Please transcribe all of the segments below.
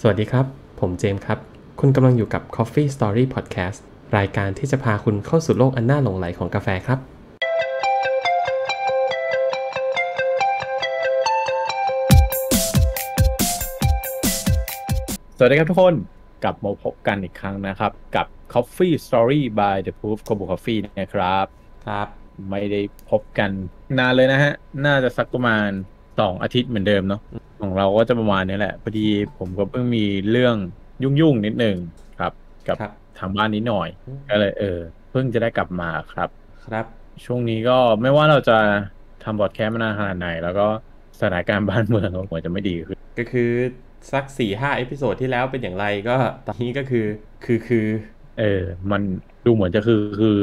สวัสดีครับ ผมเจมส์ครับ คุณกำลังอยู่กับ Coffee Story Podcast รายการที่จะพาคุณเข้าสู่โลกอันน่าหลงไหลของกาแฟครับ สวัสดีครับทุกคนกลับมาพบกันอีกครั้งนะครับ กับ Coffee Story by The Proof c o b o Coffee นะครับ ครับ ไม่ได้พบกันนานเลยนะฮะ น่าจะสักประมาณ สองอาทิตย์เหมือนเดิมเนาะของเราก็จะประมาณนี้แหละ พอดีผมก็เพิ่งมีเรื่องยุ่งๆนิดหนึ่งครับกับครับทางบ้านนิดหน่อยก็เลยเออ เพิ่งจะได้กลับมาครับ ครับ ช่วงนี้ก็ไม่ว่าเราจะทำพอดแคสต์มานานขนาดไหน แล้วก็สถานการณ์บ้านเมืองก็คงจะไม่ดีขึ้นก็คือสักสี่ห้า episode ที่แล้วเป็นอย่างไรก็ตอนนี้ก็คือคือคือ เออ มันดูเหมือนจะคือคือ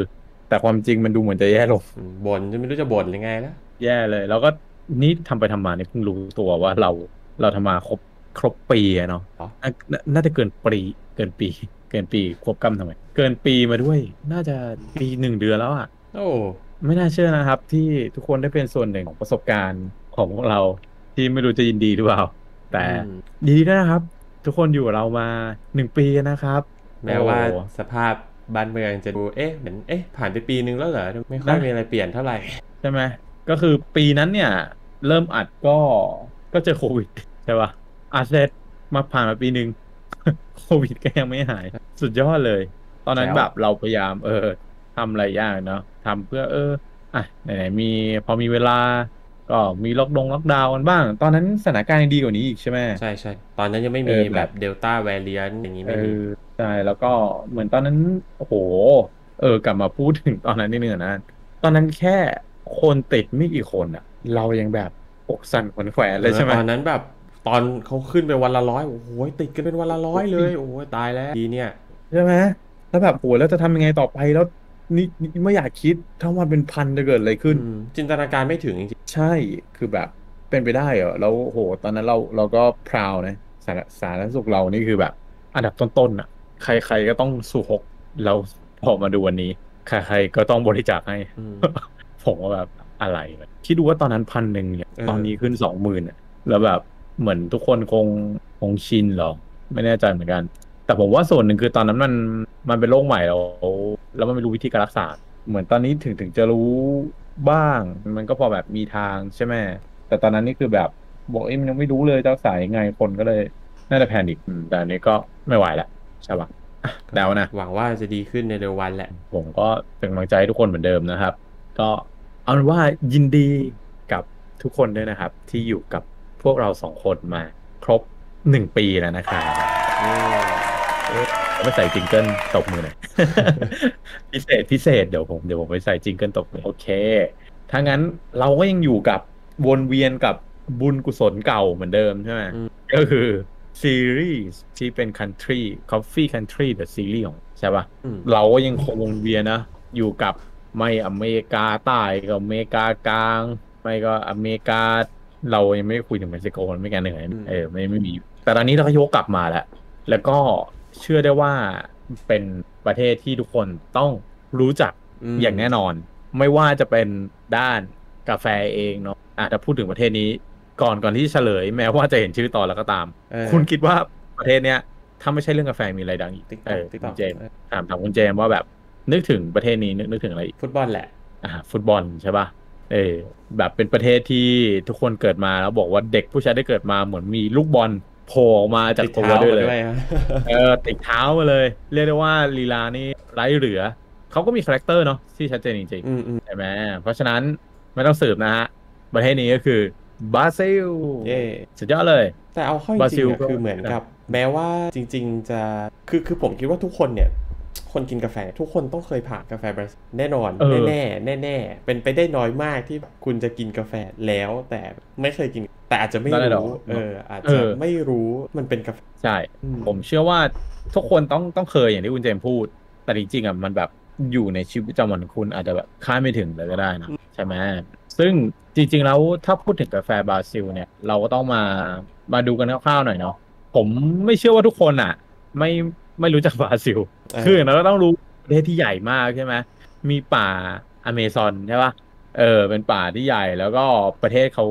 แต่ความจริงมันดูเหมือนจะแย่ลงอืมบ่นจะไม่รู้จะบ่นยังไงแล้วแย่เลย แล้วก็ นี่ทำไปทำมานี่เพิ่งรู้ตัวว่าเราเราทำมาครบครบปีอะเนาะอ๋อน่าน่าน่าจะเกินปีเกินปี เกินปีควบกำทำไม เกินปีมาด้วย น่าจะปีหนึ่งเดือนแล้วอะโอ้ไม่น่าเชื่อนะครับ ที่ทุกคนได้เป็นส่วนหนึ่งของประสบการณ์ของพวกเราที่ไม่รู้จะยินดีหรือเปล่า แต่อืมยินดีด้วยนะครับ ทุกคนอยู่กับเรามาหนึ่งปีนะครับ แม้ว่าโอ้สภาพบ้านเมืองจะดูเอ๊ะเหมือนเอ๊ะผ่านไปปีนึงแล้วเหรอไม่ค่อยนะมีอะไรเปลี่ยนเท่าไหร่ใช่ไหม ก็คือปีนั้นเนี่ย เริ่มอัดก็ก็เจอโควิดใช่ปะอัดเสร็จมาผ่านมาปีหนึ่งโควิดก็ยังไม่หาย สุดยอดเลย ตอนนั้นแจ๋วแบบเราพยายาม เออทำอะไรอย่างเนาะทำเพื่อเอออะไหนๆมีพอมีเวลา ก็มีล็อกดงล็อกดาวน์กันบ้าง ตอนนั้นสถานการณ์ยังดีกว่านี้อีกใช่ไหมใช่ใช่ตอนนั้นยังไม่มีเออแบแบบบเดลต้าแวริเอนอย่างนี้เอไม่มีอใช่แล้วก็เหมือนตอนนั้นโอ้โห เออกลับมาพูดถึงตอนนั้นนิดนึงอะนะ ตอนนั้นแค่ คนติดไม่กี่คนอะเรายังแบบอกสั่นขวัญแขวนเลยใช่ไหมตอนนั้นแบบตอนเขาขึ้นไปวันละร้อยโอ้โหติดกันเป็นวันละร้อยเลย โอ้ยตายแล้วดีเนี่ยใช่ไหมแล้วแบบโหแล้วจะทำยังไงต่อไปแล้วนี่นี่ไม่อยากคิดถ้าวันเป็นพันจะเกิดอะไรขึ้นอืมจินตนาการไม่ถึงจริงใช่คือแบบเป็นไปได้เหรอแล้วโหตอนนั้นเราเราก็พราวนะสาธสาธารณสุขเรานี่คือแบบ อันดับต้นๆอะ ใครๆก็ต้องสู่หกเราพอมาดูวันนี้ใครๆก็ต้องบริจาคให้อืม ผมว่าแบบอะไรวะคิดดูว่าตอนนั้นพันหนึ่งเนี่ยเออตอนนี้ขึ้นสองหมื่นแล้วแบบเหมือนทุกคนคงคงชินเหรอ ไม่แน่ใจเหมือนกัน แต่ผมว่าส่วนหนึ่งคือตอนนั้นมันมันเป็นโรคใหม่แล้วแล้วมันไม่รู้วิธีการรักษา เหมือนตอนนี้ถึงถึงจะรู้บ้าง มันก็พอแบบมีทางใช่ไหมแต่ตอนนั้นนี่คือแบบบอกเอ้ยมันยังไม่รู้เลยจะรักษายังไงคนก็เลยน่าจะ panic อืมแต่อันนี้ก็ไม่ไหวแล้วใช่ปะอะเดานะหวังว่าจะดีขึ้นในเร็ววันแหละ ผมก็เป็นกำลังใจให้ทุกคนเหมือนเดิมนะครับ ก็ เอาเป็นว่ายินดีกับทุกคนด้วยนะครับ ที่อยู่กับพวกเราสองคนมาครบหนึ่งปีแล้วนะครับไม่ใส่ jingle ตบมือหน่อยพิเศษพิเศษเดี๋ยวผมเดี๋ยวผมไปใส่ jingle ตบมือโอเค ถ้างั้นเราก็ยังอยู่กับวนเวียนกับบุญกุศลเก่าเหมือนเดิมใช่ไหมอืมก็คือซีรีส์ที่เป็น Country Coffee Country The Series ของใช่ปะอืมเราก็ยังคงวนเวียนนะ อยู่กับ ไม่อเมริกาใต้ก็อเมริกากลาง ไม่ก็อเมริกา เรายังไม่คุยถึงเม็กซิโกไม่กันเหนื่อยอืมเออไม่ไม่มีแต่ตอนนี้เราก็ยกกลับมาแล้ว แล้วก็เชื่อได้ว่าเป็นประเทศที่ทุกคนต้องรู้จักมอย่างแน่นอน ไม่ว่าจะเป็นด้านกาแฟเองเนาะอะถ้าพูดถึงประเทศนี้ ก่อนก่อนที่จะเฉลย แม้ว่าจะเห็นชื่อตอนแล้วก็ตามเออคุณคิดว่าประเทศเนี้ยถ้าไม่ใช่เรื่องกาแฟมีอะไรดังอีก TikTok เออ TikTok คุณเจมส์ถามถามคุณเจมส์ว่าแบบ นึกถึงประเทศนี้นึกนึกถึงอะไรอีกฟุตบอลแหละอ่าฟุตบอลใช่ป่ะเออแบบเป็นประเทศที่ทุกคนเกิดมาแล้วบอกว่าเด็กผู้ชายได้เกิดมาเหมือนมีลูกบอลโผล่ออกมาจากติดตัวเท้าด้วยมาเลยด้วยฮะเออติดเท้ามาเลย เรียกได้ว่าลีลานี่ไร้เหลือเขาก็มี character เนาะที่ชัดเจนจริงอืมอืมๆใช่ไหมเพราะฉะนั้นไม่ต้องสืบนะฮะประเทศนี้ก็คือบราซิลเย่สุดยอดเลย แต่เอาเข้าจริงๆบราซิลอะก็คือเหมือนกับ แม้ว่าจริง ๆ จะคือคือผมคิดว่าทุกคนเนี่ย คนกินกาแฟทุกคนต้องเคยผ่านกาแฟบราซิลแน่นอนเออแน่แน่ๆแน่ๆเป็นไปได้น้อยมากที่คุณจะกินกาแฟแล้วแต่ไม่เคยกิน แต่อาจจะไม่ได้หรอรู้เอออาจเอจะอไม่รู้มันเป็นกาแฟใช่อืมผมเชื่อว่าทุกคนต้องต้องเคยอย่างที่คุณเจมส์พูด แต่จริงๆอะมันแบบอยู่ในชีวิตประจำวันของคุณอาจจะแบบคาดไม่ถึงเลยก็ได้นะใช่ไหมซึ่งจริง ๆ แล้วถ้าพูดถึงกาแฟบราซิลเนี่ยเราก็ต้องมามาดูกันคร่าวๆหน่อยเนาะผมไม่เชื่อว่าทุกคนอะ ไม่ไม่รู้จักบราซิลเออ คืออย่างเราก็ต้องรู้ประเทศที่ใหญ่มากใช่ไหมมีป่าอเมซอนใช่ปะเออ เป็นป่าที่ใหญ่แล้วก็ประเทศเขา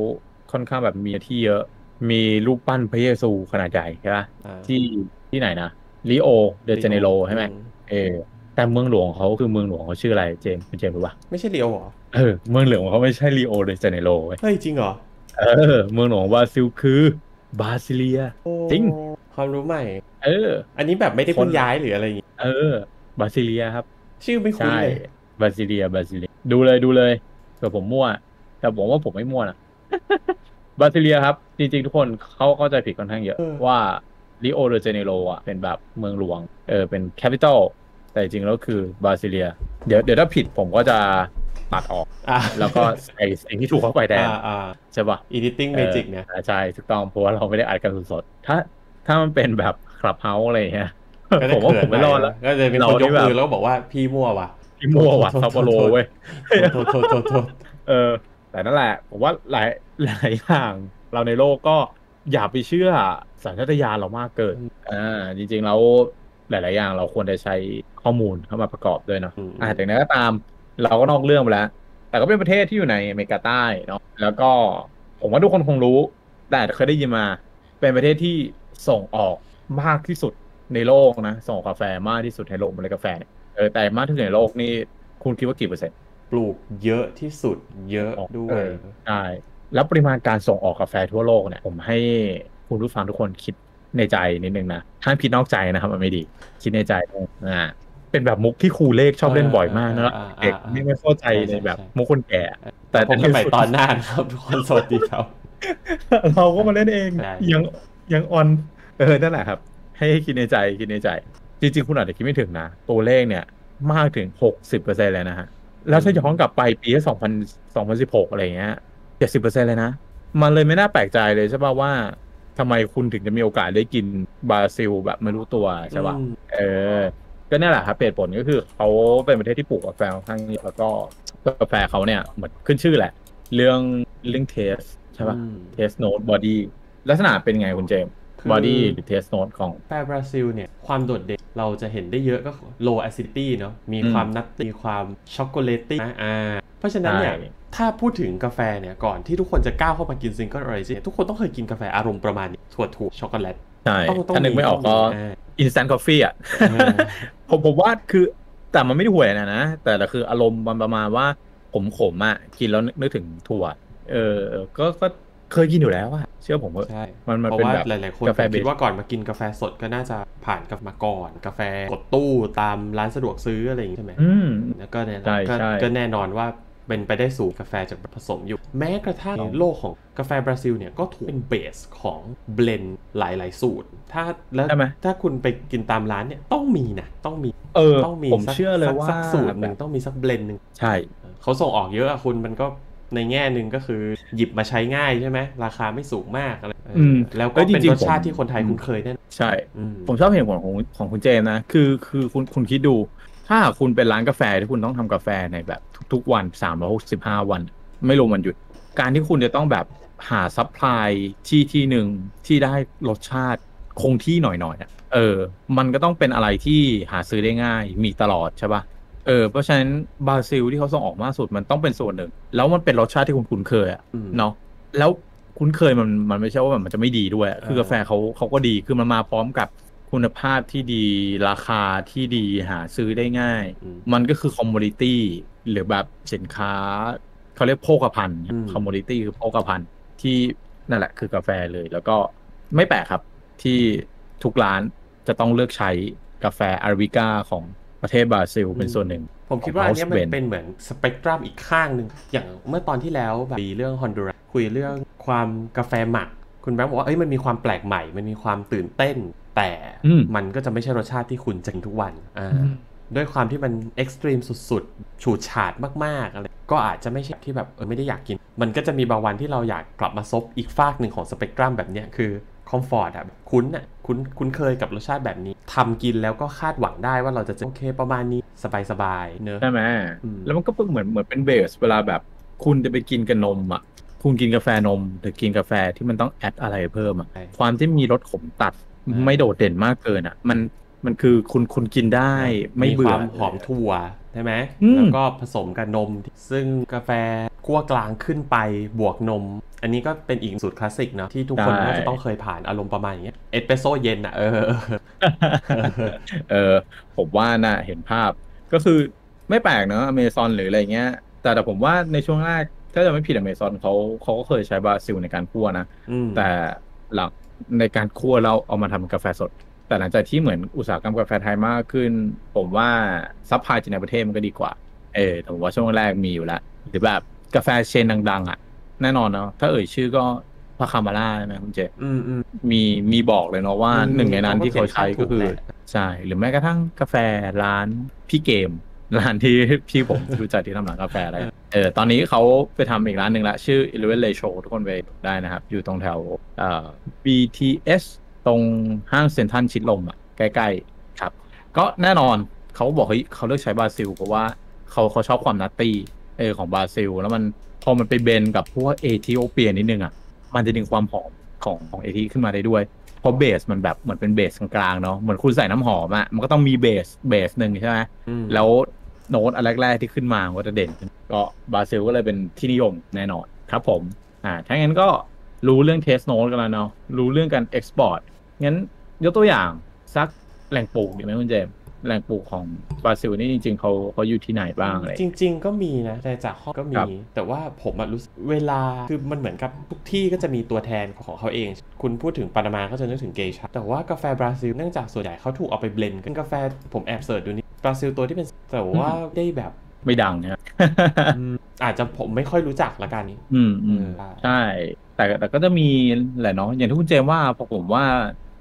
ค่อนข้างแบบมีที่เยอะ มีรูปปั้นพระเยซูขนาดใหญ่ใช่ปะอ่าที่ที่ไหนนะริโอเดจาเนโรใช่ไหมอืเออแต่เมืองหลวงของเขาคือเมืองหลวงเขาชื่ออะไรเจมส์คุณเจมส์รู้ปะไม่ใช่ริโอเหรอเออเมืองหลวงของเขาไม่ใช่ริโอเดจาเนโรเว้ยเฮ้ยจริงเหรอเออเมืองหลวงของบราซิลคือบราซิเลียโอ้จริงความรู้ใหม่ เออ อันนี้แบบไม่ได้เพิ่งคนย้ายหรืออะไรอย่างงี้เออบราซิเลียครับ ชื่อไม่คุ้นใช่เลยบราซิเลียบราซิเลีย ดูเลยดูเลยเผื่อผมมั่ว แต่ผมว่าผมไม่มั่วนะบราซิเลียครับ จริงๆทุกคนเขาเข้าใจผิดค่อนข้างเยอะเออว่าริโอเดจาเนโรอะเป็นแบบเมืองหลวงเออเป็น capital แต่จริงๆแล้วคือบราซิเลีย เดี๋ยวเดี๋ยวถ้าผิดผมก็จะตัดออกอ่าแล้วก็ใส่สิ่งที่ถูกเข้าไปแทนอ่าอ่าใช่ปะ editing magic เนี่ยออใช่ถูกต้องเพราะว่าเราไม่ได้อัดกันสดๆถ้าถ้ามันเป็นแบบ คลับเฮาส์อะไรอย่างเงี้ยก็จะผมว่าเขิผมไม่รอดแล้วก็จะมีเราคนยนี่กแบบมือแล้วก็บอกว่าพี่มั่วว่ะพี่มั่วว่ะโทษโทษซัปโปโรโทษเว้ยโทษโทษโทษโทษเออ แต่นั่นแหละ ผมว่าหลายหลายอย่างเราในโลกก็อย่าไปเชื่อสัญชาตญาณเรามากเกินอ่าจริงๆแล้วหลาย ๆ อย่างเราควรจะใช้ข้อมูลเข้ามาประกอบด้วยเนาะอืมอ่าแต่นั้นก็ตาม เราก็นอกเรื่องไปแล้ว แต่ก็เป็นประเทศที่อยู่ในอเมริกาใต้เนาะแล้วก็ผมว่าทุกคนคงรู้ แต่เคยได้ยินมา เป็นประเทศที่ส่งออก มากที่สุดในโลกนะส่งออกกาแฟมากที่สุดในโลกมันเลยกาแฟเนี่ยเออแต่มากที่สุดในโลกนี่คุณคิดว่ากี่เปอร์เซ็นต์ปลูกเยอะที่สุดเยอะด้วเอยอใช่แล้วปริมาณการส่งออกกาแฟทั่วโลกเนี่ยผมให้คุณผู้ฟังทุกคนคิดในใจนิดนึงนะห้ามคิดนอกใจนะครับมันไม่ดี คิดในใจอ่าเป็นแบบมุกที่ครูเลขชอบเล่นบ่อยมากนะอ่าอ่าเด็กอ่านี่ไม่เข้าใจใช่ในแบบใช่มุกคนแก่ แต่แต่ผมกันใหม่ตอนหน้านะครับทุกคนสวัสดีครับ เราก็มาเล่นเองใช่ยังยังออน เออนั่นแหละครับ ให้คิดในใจคิดในใจ จริง ๆ คุณอาจจะคิดไม่ถึงนะ ตัวเลขเนี่ยมากถึงหกสิบเปอร์เซ็นเลยนะฮะ แล้วถ้าย้อนกลับไปปีสองพันสองพันสิบหกอะไรเงี้ยเจ็ดสิบเปอร์เซ็นเลยนะ มันเลยไม่น่าแปลกใจเลยใช่ป่ะว่าทำไมคุณถึงจะมีโอกาสได้กินบราซิลแบบไม่รู้ตัวใช่ป่ะอืมเออ ก็นั่นแหละครับเหตุผลก็คือเขาเป็นประเทศที่ปลูกกาแฟค่อนข้างเยอะแล้วก็กาแฟเขาเนี่ยเหมือนขึ้นชื่อแหละ เรื่องเรื่องเทสใช่ป่ะอืมเทสโน t บอดี้ลักษณะเป็นไงคุณเจมส์คือ บอดี้หรือเทสโน t ของกาแฟบราซิลเนี่ย ความโดดเด่นเราจะเห็นได้เยอะก็ low acidity เนาะมีอืมความ nutty มีความช็อกโกแลตนะอ่าเพราะฉะนั้นเนี่ยใช่ถ้าพูดถึงกาแฟเนี่ย ก่อนที่ทุกคนจะก้าวเข้ามากิน single origin ทุกคนต้องเคยกินกาแฟอารมณ์ประมาณนี้ถั่วๆช็อกโกแลตใช่ต้องต้องถ้านึกไม่ออกก็อ่า instant coffee อะอ่าผมผมว่าคือแต่มันไม่ได้ห่วยนะนะ แต่ละคืออารมณ์มันประมาณว่าผมขมๆอะกินแล้วนึกถึงถั่ว เออเออก็ก็ เคยกินอยู่แล้วอะเชื่อผมเถอะใช่มันมันเพราะเป็นว่าแบบหลายๆคนกาแฟผมคิดเบสว่าก่อนมากินกาแฟสดก็น่าจะผ่านกาแฟมาก่อน กาแฟกดตู้ตามร้านสะดวกซื้ออะไรอย่างงี้ใช่ไหมอืมแล้วก็เนี่ยใช่ก็ใช่ก็แน่นอนว่าเป็นไปได้สูตรกาแฟจากผสมอยู่ แม้กระทั่งโลกของกาแฟบราซิลเนี่ยก็ถูกเป็นเบสของเบลนด์หลาย ๆ สูตร ถ้าแล้วใช่ไหมถ้าคุณไปกินตามร้านเนี่ยต้องมีนะต้องมีเออต้องมีผมสักเชื่อเลยสักว่าสักสูตรหนึ่งแบบต้องมีสักเบลนด์หนึ่งใช่ เขาส่งออกเยอะอะคุณมันก็ ในแง่หนึ่งก็คือหยิบมาใช้ง่ายใช่ไหมราคาไม่สูงมากอะไรเอออมแล้วก็เอ้ยเป็นจริงๆรสชาติผมที่คนไทยอืมคุ้นเคยแน่นใช่อืมผมชอบเหตุผลของของคุณเจมส์นะ คือคือคุณคุณคิดดู ถ้าหากคุณเป็นร้านกาแฟที่คุณต้องทำกาแฟในแบบทุกๆวัน365วัน ไม่รวมวันหยุด การที่คุณจะต้องแบบหา supply ที่ที่หนึ่งที่ได้รสชาติคงที่หน่อยๆอะเออ มันก็ต้องเป็นอะไรที่หาซื้อได้ง่ายมีตลอดใช่ปะ เออเพราะฉะนั้นบราซิลที่เขาส่งออกมากสุดมันต้องเป็นส่วนหนึ่ง แล้วมันเป็นรสชาติที่คุณคุ้นเคยอะอืมเนาะแล้วคุ้นเคยมันมันไม่ใช่ว่าแบบมันจะไม่ดีด้วย คือเออกาแฟเขาเขาก็ดีคือมันมาพร้อมกับคุณภาพที่ดีราคาที่ดีหาซื้อได้ง่ายอืมมันก็คือ commodityหรือแบบสินค้าเขาเรียกโภคภัณฑ์อืม commodity คือโภคภัณฑ์ที่นั่นแหละคือกาแฟเลย แล้วก็ไม่แปลกครับที่ทุกร้านจะต้องเลือกใช้กาแฟอาราบิก้าของ ประเทศบราซิลเป็นส่วนหนึ่ง ผมคิดว่าอันเนี้ยของมัน House Blend เป็นเหมือนสเปกตรัมอีกข้างหนึ่ง อย่างเมื่อตอนที่แล้วแบบมีเรื่องฮอนดูรัสคุยเรื่องความกาแฟหมัก คุณแบงค์บอกว่าเอ้ยมันมีความแปลกใหม่ มันมีความตื่นเต้น แต่อืมมันก็จะไม่ใช่รสชาติที่คุณจะกินทุกวันอ่าอืมด้วยความที่มัน extreme สุดๆ ฉูดฉาดมากๆอะไรก็อาจจะไม่ใช่ที่แบบเออไม่ได้อยากกิน มันก็จะมีบางวันที่เราอยากกลับมาซบอีกฝากหนึ่งของสเปกตรัมแบบเนี้ยคือ comfort อะแบบคุ้นอะคุ้นคุ้นเคยกับรสชาติแบบนี้ทำกินแล้วก็คาดหวังได้ว่าเราจะเจอโอเคประมาณนี้สบายๆเนอะใช่ไหมอืมแล้วมันก็เป็นเหมือนเหมือนเป็น base เวลาแบบคุณจะไปกินกับนมอะคุณกินกาแฟนมหรือกินกาแฟที่มันต้อง add อะไรเพิ่มอะใช่ความที่มีรสขมตัดอ่าไม่โดดเด่นมากเกินอะมันมันคือคุณคุณกินได้ไม่มีเบื่คอวามหอมถั่วใช่ไหมอืมแล้วก็ผสมกับนม ซึ่งกาแฟคั่วกลางขึ้นไปบวกนม อันนี้ก็เป็นอีกสูตรคลาสสิกเนาะที่ทุกคนใช่น่าจะต้องเคยผ่านอารมณ์ประมาณอย่างเงี้ยเอสเปรสโซ่เย็นอะเออเออผมว่าน่ะเห็นภาพก็คือไม่แปลกเนอะอเมซอนหรืออะไรเงี้ย แต่แต่ผมว่าในช่วงแรกถ้าจะไม่ผิดอเมซอนเขาเขาก็เคยใช้บราซิลในการคั่วนะอืมแต่หลังในการคั่วเราเอามาทำกาแฟสด แต่หลังจากที่เหมือนอุตสาหกรรมกาแฟไทยมากขึ้น ผมว่า supply จากในประเทศมันก็ดีกว่า เออแต่ผมว่าช่วงแรกมีอยู่แล้วหรือแบบกาแฟ chain ดัง ๆ อะ แน่นอนเนาะถ้าเอ่ยชื่อก็พาคามาร่าใช่ไหมคุณเจอืมอืม มีมีบอกเลยเนาะว่าอืมหนึ่งในนั้นที่เขาใช้ก็คือ เขาก็เขียนค่าถูกแหละ ใช่ หรือแม้กระทั่งกาแฟร้านพี่เกม ร้านที่ พี่ผมรู้จักที่ทำร้านกาแฟอะไรเออตอนนี้เขาไปทำอีกร้านหนึ่งละ ชื่อ Eleven l a s h o ทุกคนไปได้นะครับ อยู่ตรงแถวเอ่อ BTS ตรงห้างเซ็นทรัลชิดลมอะ ใกล้ๆครับ ก็แน่นอนเขาบอกเฮ้ยเขาเลือกใช้บราซิลเพราะว่าเขาเขาชอบความ nutty เออของบราซิล แล้วมัน พอมันไป blend กับพวกเอธิโอเปียนิดนึงอะมันจะดึงความหอมของของเอธิขึ้นมาได้ด้วยเพราะ base มันแบบเหมือนเป็น base กลางๆเนาะเหมือนคุณใส่น้ำหอมอะมันก็ต้องมี base base หนึ่งใช่ไหมอืมแล้วโน้ตอันแรก ๆ ที่ขึ้นมามันก็จะเด่นขึ้นก็บราซิลก็เลยเป็นที่นิยมแน่นอนครับผมอ่าถ้างั้นก็รู้เรื่อง taste note กันแล้วเนาะรู้เรื่องการ export งั้นยกตัวอย่างสักแหล่งปลูกดีไหมคุณเจมส์ แหล่งปลูกของบราซิลนี่จริง ๆเขาเขาอยู่ที่ไหนบ้างอะไรจริง ๆ ก็มีนะแต่จากข้อก็คมีรับแต่ว่าผมอะรู้สึกเวลาคือมันเหมือนกับทุกที่ก็จะมีตัวแทนของเขาเอง คุณพูดถึงปานามาก็จะนึกถึงเกชาแต่ว่ากาแฟบราซิลเนื่องจากส่วนใหญ่เขาถูกเอาไป blend กันกาแฟผมแอบ search ดูนี่บราซิลตัวที่เป็นแต่ว่าได้แบบไม่ดังนะอืมอาจจะผมไม่ค่อยรู้จักละกันนี้อืมอืมเออใช่ แต่แต่ก็จะมีแหละเนาะอย่างที่คุณเจมส์ว่าพอผมว่า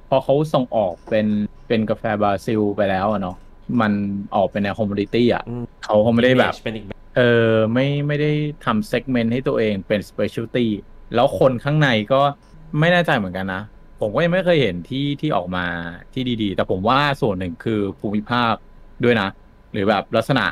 พอเขาส่งออกเป็น เป็นกาแฟบราซิลไปแล้วอะเนาะมันออกเป็นแนว commodity อะอืมเขาเขาไม่ได้แบบเป็นอีกแบบเออไม่ไม่ได้ทำ segment ให้ตัวเองเป็น specialty แล้วคนข้างในก็ไม่แน่ใจเหมือนกันนะ ผมก็ยังไม่เคยเห็นที่ที่ออกมาที่ดีๆ แต่ผมว่าส่วนหนึ่งคือภูมิภาคด้วยนะ หรือแบบลักษณะ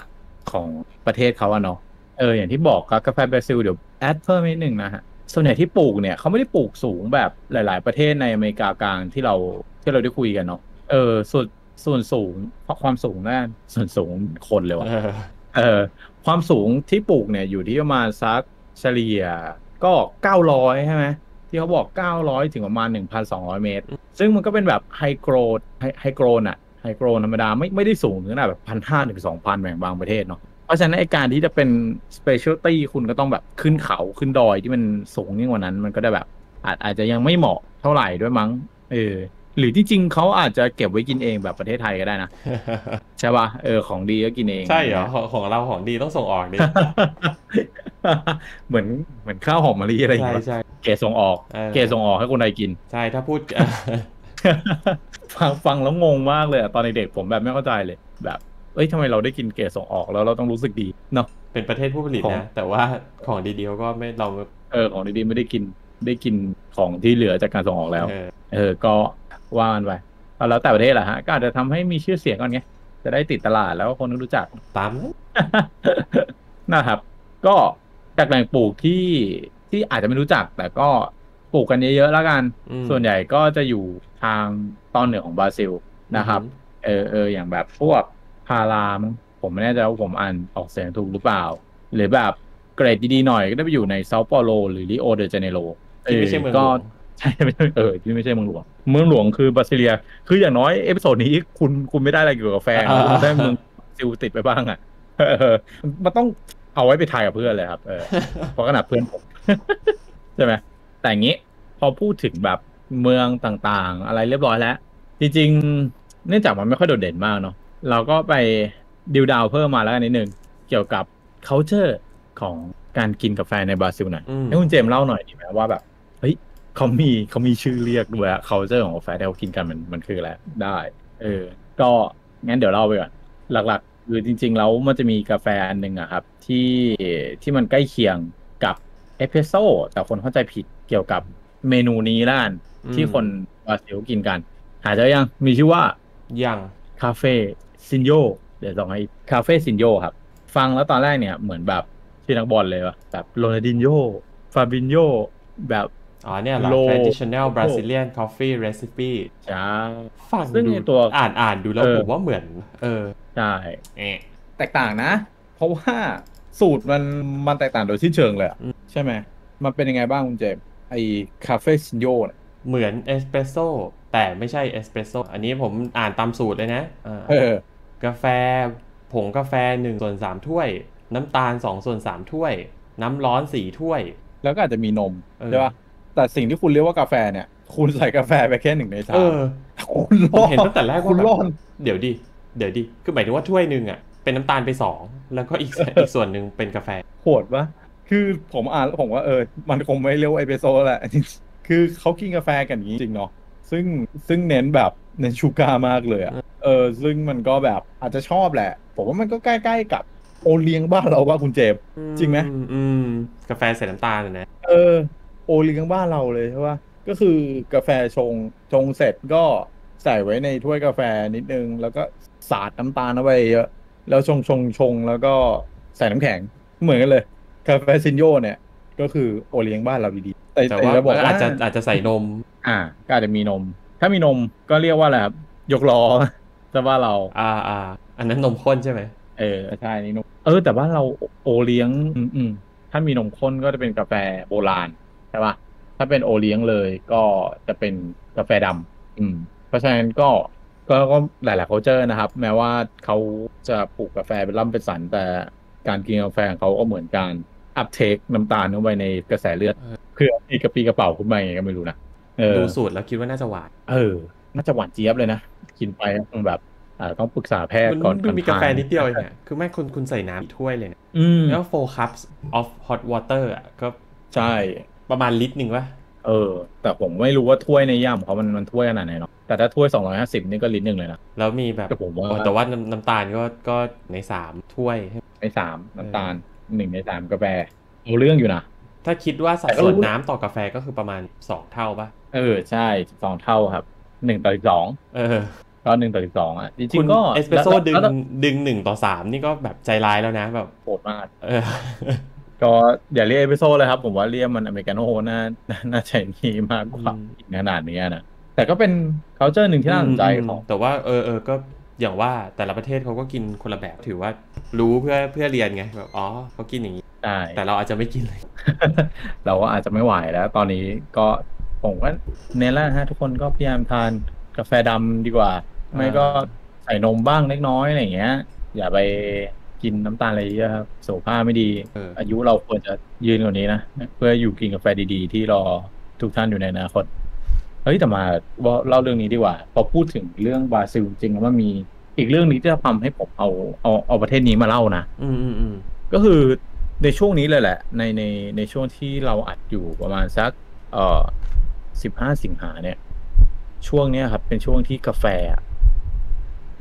ของประเทศเขาอะเนาะเอออย่างที่บอกครับกาแฟบราซิลเดี๋ยวแอดเพิ่มนิดหนึ่งนะฮะส่วนใหญ่ที่ปลูกเนี่ยเขาไม่ได้ปลูกสูงแบบหลาย ๆ ประเทศในอเมริกากลางที่เราที่เราได้คุยกันเนาะ เออส่วนส่วนสูงเพราะความสูงนั่นส่วนสูงคนเลยว่ะเออเออ ความสูงที่ปลูกเนี่ยอยู่ที่ประมาณสักเฉลี่ยก็900ใช่ไหมที่เขาบอก 900 ถึงประมาณ 1,200 เมตร ซึ่งมันก็เป็นแบบไฮโกรดไฮโกรนอะไฮโกรนธรรมดาไม่ไม่ได้สูงถึงขนาดแบบพันห้าถึงสองพันแบ่งบางประเทศเนาะ เพราะฉะนั้นไอการที่จะเป็น specialty คุณก็ต้องแบบขึ้นเขาขึ้นดอยที่มันสูงยิ่งกว่านั้น มันก็ได้แบบ อาจอาจจะยังไม่เหมาะเท่าไหร่ด้วยมั้ง เออ หรือที่จริงเขาอาจจะเก็บไว้กินเองแบบประเทศไทยก็ได้นะใช่ป่ะเออของดีก็กินเอง ใช่เหรอของของเราของดีต้องส่งออกดิเหมือนเหมือนข้าวหอมมะลิอะไรอย่างใช่เงี้ยใช่เกรดส่งออกเออเกรดส่งออกให้คนไทยกิน ใช่ถ้าพูดฟังฟังแล้วงงมากเลยอะตอนเด็กๆผมแบบไม่เข้าใจเลย แบบเอ้ยทำไมเราได้กินเกรดส่งออกแล้วเราต้องรู้สึกดีเนาะเป็นประเทศผู้ผลิตของนะแต่ว่าของดีๆเขาก็ไม่เราเออของดีๆไม่ได้กินได้กินของที่เหลือจากการส่งออกแล้ว เออเออก็ ว่ามันไปเอาแล้วแต่ประเทศแหละฮะก็อาจจะทำให้มีชื่อเสียงก่อนไงจะได้ติดตลาดแล้วคนก็รู้จักตามนั้นนะครับ ก็จากแหล่งปลูกที่ที่อาจจะไม่รู้จัก แต่ก็ปลูกกันเยอะๆแล้วกันอืมส่วนใหญ่ก็จะอยู่ทางตอนเหนือของบราซิลนะครับ เออเอออย่างแบบพวกพารามงผมไม่แน่ใจว่าผมอ่านออกเสียงถูกหรือเปล่า หรือแบบเกรดดีๆหน่อยก็ได้ไปอยู่ในเซาเปาโล หรือริโอเดจาเนโรที่ไม่ใช่เมืองหลก็วง ใช่ไม่ใช่เออที่ไม่ใช่เมืองหลวง เมืองหลวงคือบราซิเลีย คืออย่างน้อย episode นี้คุณคุณไม่ได้อะไรเกี่ยวกับกาแฟนะอ่าคุณได้เมืองหลวงบราซิลติดไปบ้างอะเออมันต้องเอาไว้ไปทายกับเพื่อนเลยครับเออเพราะขนาดเพื่อนผมใช่ไหมแต่อย่างนี้พอพูดถึงแบบเมืองต่างๆ อะไรเรียบร้อยแล้ว จริงๆ เนื่องจากมันไม่ค่อยโดดเด่นมากเนาะเราก็ไปดิวดาวเพิ่มมาแล้วกันนิดนึง เกี่ยวกับ culture ของการกินกาแฟในบราซิลหน่อยอืมให้คุณเจมส์เล่าหน่อยดีไหมว่าแบบ เฮ้ยเขามีเขามีชื่อเรียกด้วยอะ culture ของกาแฟที่เขากินกันมันมันคืออะไรได้ เออ ก็งั้นเดี๋ยวเล่าไปก่อนหลักๆ คือจริง ๆ แล้วมันจะมีกาแฟอันหนึ่งอะครับ ที่ที่มันใกล้เคียงกับเอสเปรสโซ่แต่คนเข้าใจผิดเกี่ยวกับเมนูนี้ล้านอืมที่คนบราซิลกินกัน หาเจอยังมีชื่อว่ายังคาเฟ่ซินโยเดี๋ยวลองให้คาเฟ่ซินโยครับ ฟังแล้วตอนแรกเนี่ยเหมือนแบบชื่อนักบอลเลยวะแบบโรนัลดินโยฟาบินโยแบบ อ๋อเนี่ยเหรอโล traditional Brazilian coffee recipe จ้าฟังซึ่งดูในตัวอ่านอ่านดูแล้วเออผมว่าเหมือน เออใช่แอะแตกต่างนะ เพราะว่าสูตรมันมันแตกต่างโดยสิ้นเชิงเลยอะอืมใช่ไหม มันเป็นยังไงบ้างคุณเจมส์ไอ้ cafezinho เนี่ยเหมือนเอสเปรสโซ่แต่ไม่ใช่เอสเปรสโซ่อันนี้ผมอ่านตามสูตรเลยนะอ่าเออกาแฟ ผงกาแฟ1ส่วน3ถ้วย น้ำตาล2ส่วน3ถ้วย น้ำร้อน4ถ้วย แล้วก็อาจจะมีนมเออใช่ปะ แต่สิ่งที่คุณเรียกว่ากาแฟเนี่ย คุณใส่กาแฟไปแค่หนึ่งในสาเอมอคุณรอดผมเห็นตั้งแต่แรกว่าคุณแบบรอดเดี๋ยวดิเดี๋ยวดิคือหมายถึงว่าถ้วยหนึ่งอะเป็นน้ำตาลไปสองแล้วก็อีกอีกส่วนหนึ่งเป็นกาแฟโหดปะคือผมอ่านแล้วผมว่าเออ มันคงไม่เรียกว่าเอสเปรสโซ่แหละคือเขากินกาแฟกันอย่างนี้จริงเนาะซึ่งซึ่งเน้นแบบเน้น sugar มากเลยอะเออซึ่งมันก็แบบอาจจะชอบแหละ ผมว่ามันก็ใกล้ๆกับโอเลี้ยงบ้านเราว่าคุณเจมส์จริงไหมอือืมกาแฟใส่น้ำตาลอะนะเออ โอเลี้ยงบ้านเราเลยใช่ปะก็คือกาแฟชงชงเสร็จก็ใส่ไว้ในถ้วยกาแฟนิดนึง แล้วก็สาดน้ำตาลเอาไว้เยอะแล้วชงชงชงแล้วก็ใส่น้ำแข็งเหมือนกันเลย cafezinho เนี่ย ก็คือโอเลี้ยงบ้านเราดีๆแต่แต่แต่ว่าจะบอกว่าอาจจะอาจจะใส่นม อ่าก็อาจจะมีนม ถ้ามีนมก็เรียกว่าอะไรครับยกล้อจะว่าเรา อ่าอ่าอันนั้นนมข้นใช่ไหมเออใช่นี่นมเออแต่ว่าเราโอเลี้ยง อืมอืมถ้ามีนมข้นก็จะเป็นกาแฟโบราณ ใช่ปะถ้าเป็นโอเลี้ยงเลยก็จะเป็นกาแฟดำอืม เพราะฉะนั้นก็ก็ก็หลายๆเขาเจอนะครับ แม้ว่าเขาจะปลูกกาแฟเป็นร่ำเป็นสัน แต่การกินกาแฟของเขาก็เหมือนการอัพเทคน้ำตาลเข้าไปในกระแสเลือดเออคืออีกระปีกระเป๋าขึ้นมายังไงก็ไม่รู้นะเออดูสูตรแล้วคิดว่าน่าจะหวาน เออ น่าจะหวานเจี๊ยบเลยนะ กินไปคงแบบอ่าต้องปรึกษาแพทย์มันก่อนมันมีกาแฟทนิดเดียวเองอะคือไม่คุณคุณใส่น้ำอีกถ้วยเลยนะอืมแล้ว four cups of hot water อะก็ใช่ ประมาณลิตรหนึ่งวะเออ แต่ผมไม่รู้ว่าถ้วยในย่ำเขามันมันถ้วยขนาดไหนเนาะแต่ถ้าถ้วย 250 นี่ก็ลิตรหนึ่งเลยนะแล้วมีแบบแต่ผมว่าโอ้แต่ว่าน้ำน้ำตาลก็ก็ในสามถ้วย ในสามน้ำตาลหนึ่งในสามกาแฟเอาเรื่องอยู่นะถ้าคิดว่าสัดแต่ก็ส่วนรู้น้ำต่อกาแฟก็คือประมาณสองเท่าปะเออใช่สองเท่าครับหนึ่งต่อสิบสองเออก็หนึ่งต่อสิบสองอะจริคุงณๆก็เอสเปรสโซ่แล้วดึงแล้วดึงหนึ่งต่อสามนี่ก็แบบใจร้ายแล้วนะแบบโหดมาก เออ ก็อย่าเรียกเอสเปรสโซ่เลยครับ ผมว่าเรียกมันอเมริกาโน่น่าน่าน่าจะมีมากกว่าอืมขนาดนี้นะแต่ก็เป็น culture หนึ่งที่น่าสนใจของ แต่ว่าเออเออก็อย่างว่าแต่ละประเทศเขาก็กินคนละแบบถือว่ารู้เพื่อเพื่อเรียนไงแบบอ๋อเขากินอย่างนี้ใช่แต่เราอาจจะไม่กินเลย เราก็อาจจะไม่ไหวแล้ว ตอนนี้ก็ผมก็เน้นแล้วนะฮะทุกคนก็พยายามทานกาแฟดำดีกว่า ไม่ก็ใส่นมบ้างเล็กน้อยอะไรอย่างเงี้ย อย่าไป กินน้ำตาลอะไรเยอะครับสุขภาพไม่ดีเอออายุเราควรจะยืนกว่านี้นะ เพื่ออยู่กินกาแฟดีๆ ที่รอทุกท่านอยู่ในอนาคตเฮ้ยแต่มาว่าเล่าเรื่องนี้ดีกว่า พอพูดถึงเรื่องบราซิลจริงๆแล้วมันมีอีกเรื่องนี้ที่ทำให้ผมเอาเอาเอาประเทศนี้มาเล่านะอืมอืมอืมก็คือในช่วงนี้เลยแหละ ในในในช่วงที่เราอัดอยู่ประมาณสัก เอ่อสิบห้าสิงหาเนี่ย ช่วงเนี้ยครับ เป็นช่วงที่กาแฟอะ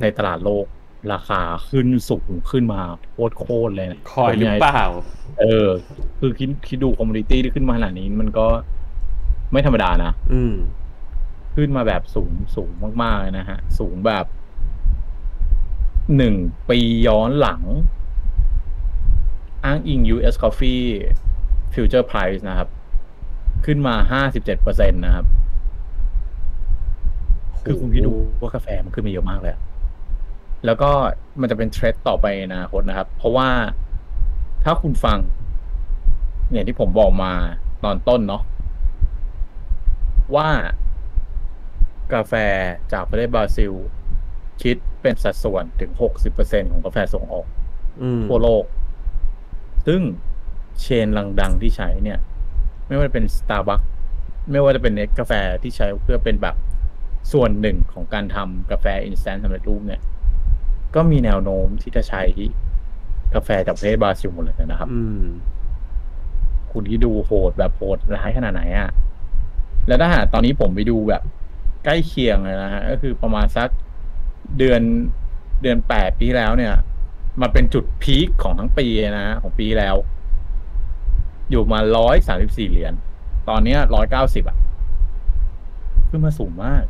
ในตลาดโลก ราคาขึ้นสูงขึ้นมาโคตรโคตรเลยนะคอยหรือเปล่า เออ คือคิดคิดดู commodity ที่ขึ้นมาขนาดนี้มันก็ไม่ธรรมดานะ อืม ขึ้นมาแบบสูงสูงมากๆเลยนะฮะ สูงแบบหนึ่งปีย้อนหลัง อ้างอิง US Coffee Future Price นะครับ ขึ้นมาห้าสิบเจ็ดเปอร์เซ็นต์นะครับ คือคุณคิดดูว่ากาแฟมันขึ้นมาเยอะมากเลยอะ แล้วก็มันจะเป็นเทรดต่อไปในอนาคตนะครับ เพราะว่าถ้าคุณฟัง เนี่ยที่ผมบอกมาตอนต้นเนาะว่ากาแฟจากประเทศบราซิล คิดเป็นสัดส่วนถึง60%ของกาแฟส่งออกอืมทั่วโลก ซึ่งเชนลังดังที่ใช้เนี่ย ไม่ว่าจะเป็น Starbucks ไม่ว่าจะเป็นเนสกาแฟที่ใช้เพื่อเป็นแบบส่วนหนึ่งของการทำกาแฟ instant สำเร็จรูปเนี่ย ก็มีแนวโน้มที่จะใช้กาแฟจากประเทศบราซิลหมดเลยนะครับ อืม คุณที่ดูโหดแบบโหดร้ายขนาดไหนอะ่ะ แล้วถ้าหากตอนนี้ผมไปดูแบบ ใกล้เคียงเลยนะฮะก็คือประมาณสักเดือนเดือนแปดปีที่แล้วเนี่ยมาเป็นจุด peak ของทั้งปีนะฮะของปีที่แล้ว อยู่มาร้อยสามสิบสี่เหรียญตอนเนี้ร้อยเก้าสิบอะขึ้นมาสูงมาก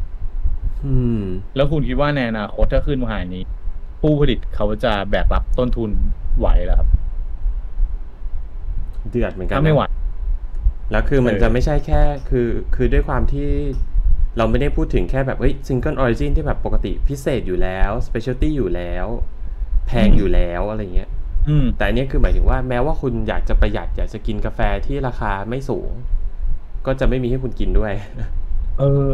อืม แล้วคุณคิดว่าในอนาคตถ้าขึ้นมาขนาดนี้ ผู้ผลิตเขาจะแบกรับต้นทุนไหวแล้วครับเดือดเหมือนกันถ้าไม่นะไหวแล้วคือมันเออจะไม่ใช่แค่ คือคือด้วยความที่เราไม่ได้พูดถึงแค่แบบเฮ้ย single origin ที่แบบปกติพิเศษอยู่แล้ว specialty อยู่แล้ว แพงอยู่แล้วอะไรเงี้ยอืมแต่อันนี้คือหมายถึงว่าแม้ว่าคุณอยากจะประหยัดอยากจะกินกาแฟที่ราคาไม่สูง ก็จะไม่มีให้คุณกินด้วย เออ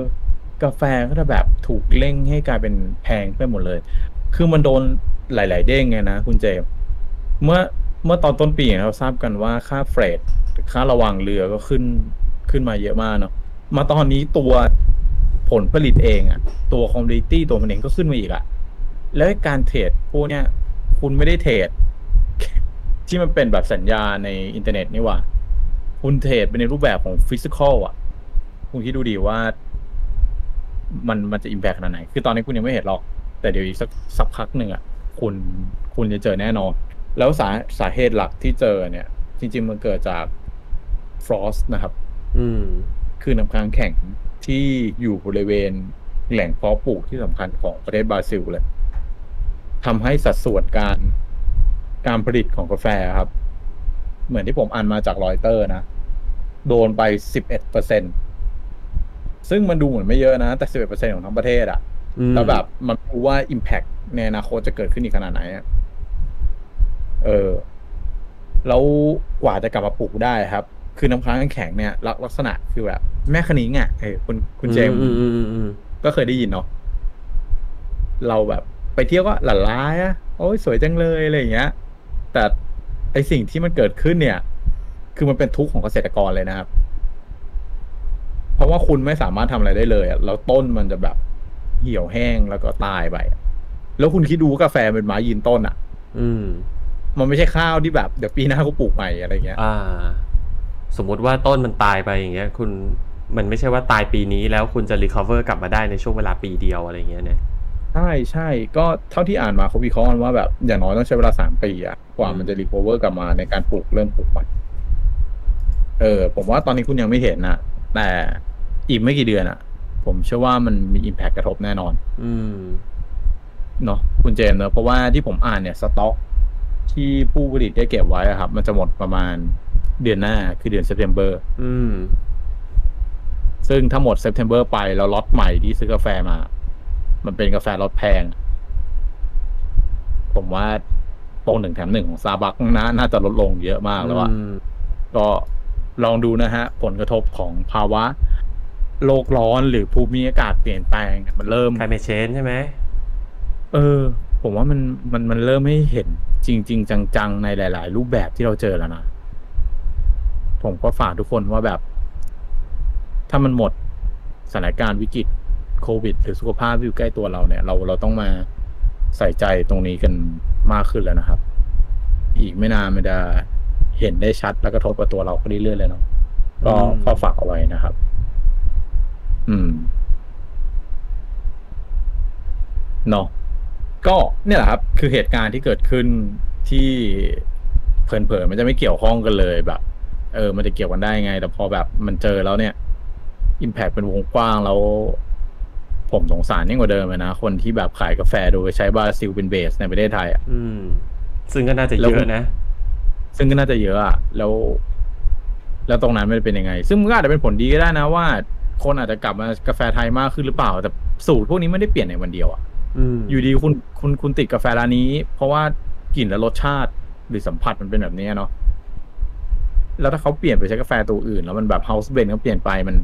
กาแฟก็จะแบบถูกเร่งให้กลายเป็นแพงไปหมดเลย คือมันโดนหลาย ๆ เด้งไงนะคุณเจมเมื่อเมื่อตอนต้นปีเราทราบกันว่าค่า freight ค่าระวางเรือก็ขึ้นขึ้นมาเยอะมากเนาะมาตอนนี้ตัวผลผลิตเองอะตัว commodity ตัวมันเองก็ขึ้นมาอีกอะแล้วการ trade พวกเนี้ยคุณไม่ได้ trade ที่มันเป็นแบบสัญญาในอินเทอร์เน็ตนี่หว่า คุณ trade เป็นในรูปแบบของ physical อะคุณคิดดูดีว่า มันมันจะ impact ขนาดไหน คือตอนนี้คุณยังไม่เห็นหรอก แต่เดี๋ยวอีกสักสักพักหนึ่งอะคุณคุณจะเจอแน่นอน แล้วสาสาเหตุหลักที่เจอเนี่ย จริง ๆ มันเกิดจาก frost นะครับ อืม คือน้ำค้างแข็งที่อยู่บริเวณแหล่งเพาะปลูกที่สำคัญของประเทศบราซิลเลยทำให้สัดส่วนการการผลิตของกาแฟครับ เหมือนที่ผมอ่านมาจากรอยเตอร์นะ โดนไปสิบเอ็ดเปอร์เซ็นซึ่งมันดูเหมือนไม่เยอะนะ แต่สิบเอ็ดเปอร์เซ็นของทั้งประเทศอะอืม แล้วแบบมันรู้ว่า Impact ในอนาคตจะเกิดขึ้นอีกขนาดไหนอะเออ แล้วกว่าจะกลับมาปลูกได้ครับ คือน้ำค้างแข็งเนี่ยลักลักษณะคือแบบ แม่คณิ้งอะเออคุณคุณเจมส์อืมอืมอืมอืมก็เคยได้ยินเนาะเราแบบ ไปเที่ยวก็หลั่นล้ายอะโอ้ยสวยจังเลยอะไรอย่างเงี้ย แต่ไอสิ่งที่มันเกิดขึ้นเนี่ย คือมันเป็นทุกข์ของเกษตรกรเลยนะครับ เพราะว่าคุณไม่สามารถทำอะไรได้เลยอะแล้วต้นมันจะแบบ เหี่ยวแห้งแล้วก็ตายไปอะแล้วคุณคิดดูว่ากาแฟเป็นไม้ยืนต้นอะอืม มันไม่ใช่ข้าวที่แบบเดี๋ยวปีหน้าก็ปลูกใหม่อะไรเงี้ย อ่า สมมุติว่าต้นมันตายไปอย่างเงี้ย คุณมันไม่ใช่ว่าตายปีนี้แล้วคุณจะ recover กลับมาได้ในช่วงเวลาปีเดียวอะไรเงี้ยเนี่ยใช่ใช่ก็เท่าที่อ่านมาเขาวิเคราะห์กันว่าแบบอย่างน้อยต้องใช้เวลาสามปีอะกว่ามันจะรี c o เวอร์กลับมาในการปลูกเริ่มปลูกใหม่เออ ผมว่าตอนนี้คุณยังไม่เห็นนะแต่อีกไม่กี่เดือนอะ ผมเชื่อว่ามันมี impact กระทบแน่นอน อืมเนาะคุณเจมส์เนอะเพราะว่าที่ผมอ่านเนี่ยสต็อก ที่ผู้ผลิตได้เก็บไว้อะครับ มันจะหมดประมาณเดือนหน้าคือเดือน September อืม ซึ่งถ้าหมด September ไปแล้วล็อตใหม่ที่ซื้อกาแฟมา มันเป็นกาแฟล็อตแพง ผมว่าโปรหนึ่งแถมหนึ่งของซาบักน่าน่าจะลดลงเยอะมากแล้วอะอืมก็ลองดูนะฮะ ผลกระทบของภาวะ โลกร้อนหรือภูมิอากาศเปลี่ยนแปลงมันเริ่ม climate change ใช่ไหมเออ ผมว่ามันมันมันเริ่มให้เห็นจริง ๆ จังๆ ในหลาย ๆ รูปแบบที่เราเจอแล้วนะ ผมก็ฝากทุกคนว่าแบบ ถ้ามันหมดสถานการณ์วิกฤตโควิด หรือสุขภาพที่อยู่ใกล้ตัวเราเนี่ย เราเราต้องมาใส่ใจตรงนี้กันมากขึ้นแล้วนะครับ อีกไม่นานมันจะเห็นได้ชัดแล้วก็ทบกับตัวเราก็เรื่อยๆเลยเนาะก็อืมก็ฝากเอาไว้นะครับ อืมเนาะก็เนี่ยแหละครับ คือเหตุการณ์ที่เกิดขึ้นที่เพลินๆมันจะไม่เกี่ยวข้องกันเลยแบบ เออ มันจะเกี่ยวกันได้ไง แต่พอแบบมันเจอแล้วเนี่ยอิมแพ t เป็นวงกว้างแล้ว ผมสงสารยิ่งกว่าเดิมเลยนะ คนที่แบบขายกาแฟโดยใช้บราซิลเป็นเบสในประเทศไทยอะอืมซึ่งก็น่าจะแล้วเยคุอะณนะ ซึ่งก็น่าจะเยอะอะแล้ว แล้วตรงนั้นมันเป็นยังไง ซึ่งมันก็อาจจะเป็นผลดีก็ได้นะว่า คนอาจจะกลับมากาแฟไทยมากขึ้นหรือเปล่า แต่สูตรพวกนี้ไม่ได้เปลี่ยนในวันเดียวอะอืมอยู่ดีคุณคุณคุณติดกาแฟร้านนี้ เพราะว่ากลิ่นและรสชาติหรือสัมผัสมันเป็นแบบนี้เนาะแล้วถ้าเขาเปลี่ยนไปใช้กาแฟตัวอื่น แล้วมันแบบเฮาส์เบนเขาเปลี่ยนไปมัน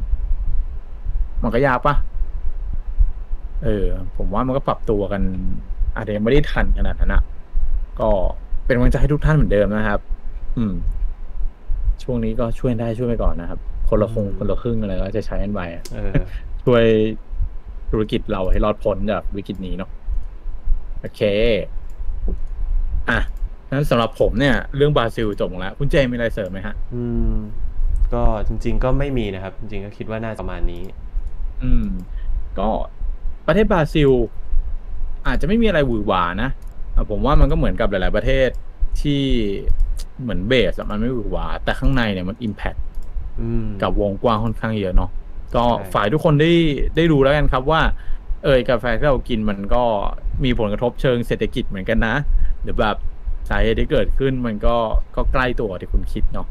มันก็ยากปะเออ ผมว่ามันก็ปรับตัวกัน อาจจะยังไม่ได้ทันขนาดนั้นอะก็เป็นกำลังใจให้ทุกท่านเหมือนเดิมนะครับ อืม ช่วงนี้ก็ช่วยได้ช่วยไปก่อนนะครับ คนละคงอืมคนละครึ่งอะไรก็จะใช้กันไปอะเออช่วยธุรกิจเราให้รอดพ้นจากวิกฤตนี้เนาะโอเค อะนั้นสำหรับผมเนี่ย เรื่องบราซิลจบลงแล้ว คุณเจมีอะไรเสริมไหมฮะ อืม ก็จริง ๆ ก็ไม่มีนะครับ จริงๆก็คิดว่าน่าจะประมาณนี้ อืม ก็ประเทศบราซิล อาจจะไม่มีอะไรหวือหวานะอะผมว่ามันก็เหมือนกับหลาย ๆ ประเทศที่เหมือนเบสอะมันไม่หวือหวาแต่ข้างในเนี่ยมันอิมแพ t อืม กับวงกว้างค่อนข้างเยอะเนาะก็ฝ่ายทุกคนได้ได้ดูแล้วกันครับว่า เอยกาแฟที่เรากินมันก็มีผลกระทบเชิงเศรษฐกิจเหมือนกันนะ หรือแบบสาเหตุที่เกิดขึ้นมันก็ก็ใกล้ตัวที่คุณคิดเนาะ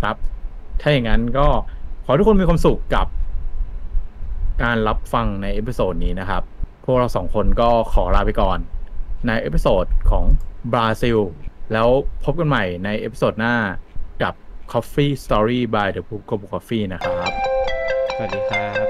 ครับ ถ้าอย่างนั้นก็ขอทุกคนมีความสุขกับ การรับฟังใน episode นี้นะครับ พวกเราสองคนก็ขอลาไปก่อน ใน episode ของบราซิล แล้วพบกันใหม่ใน episode หน้ากับ Coffee Story by The Book of Coffee นะครับ สวัสดีครับ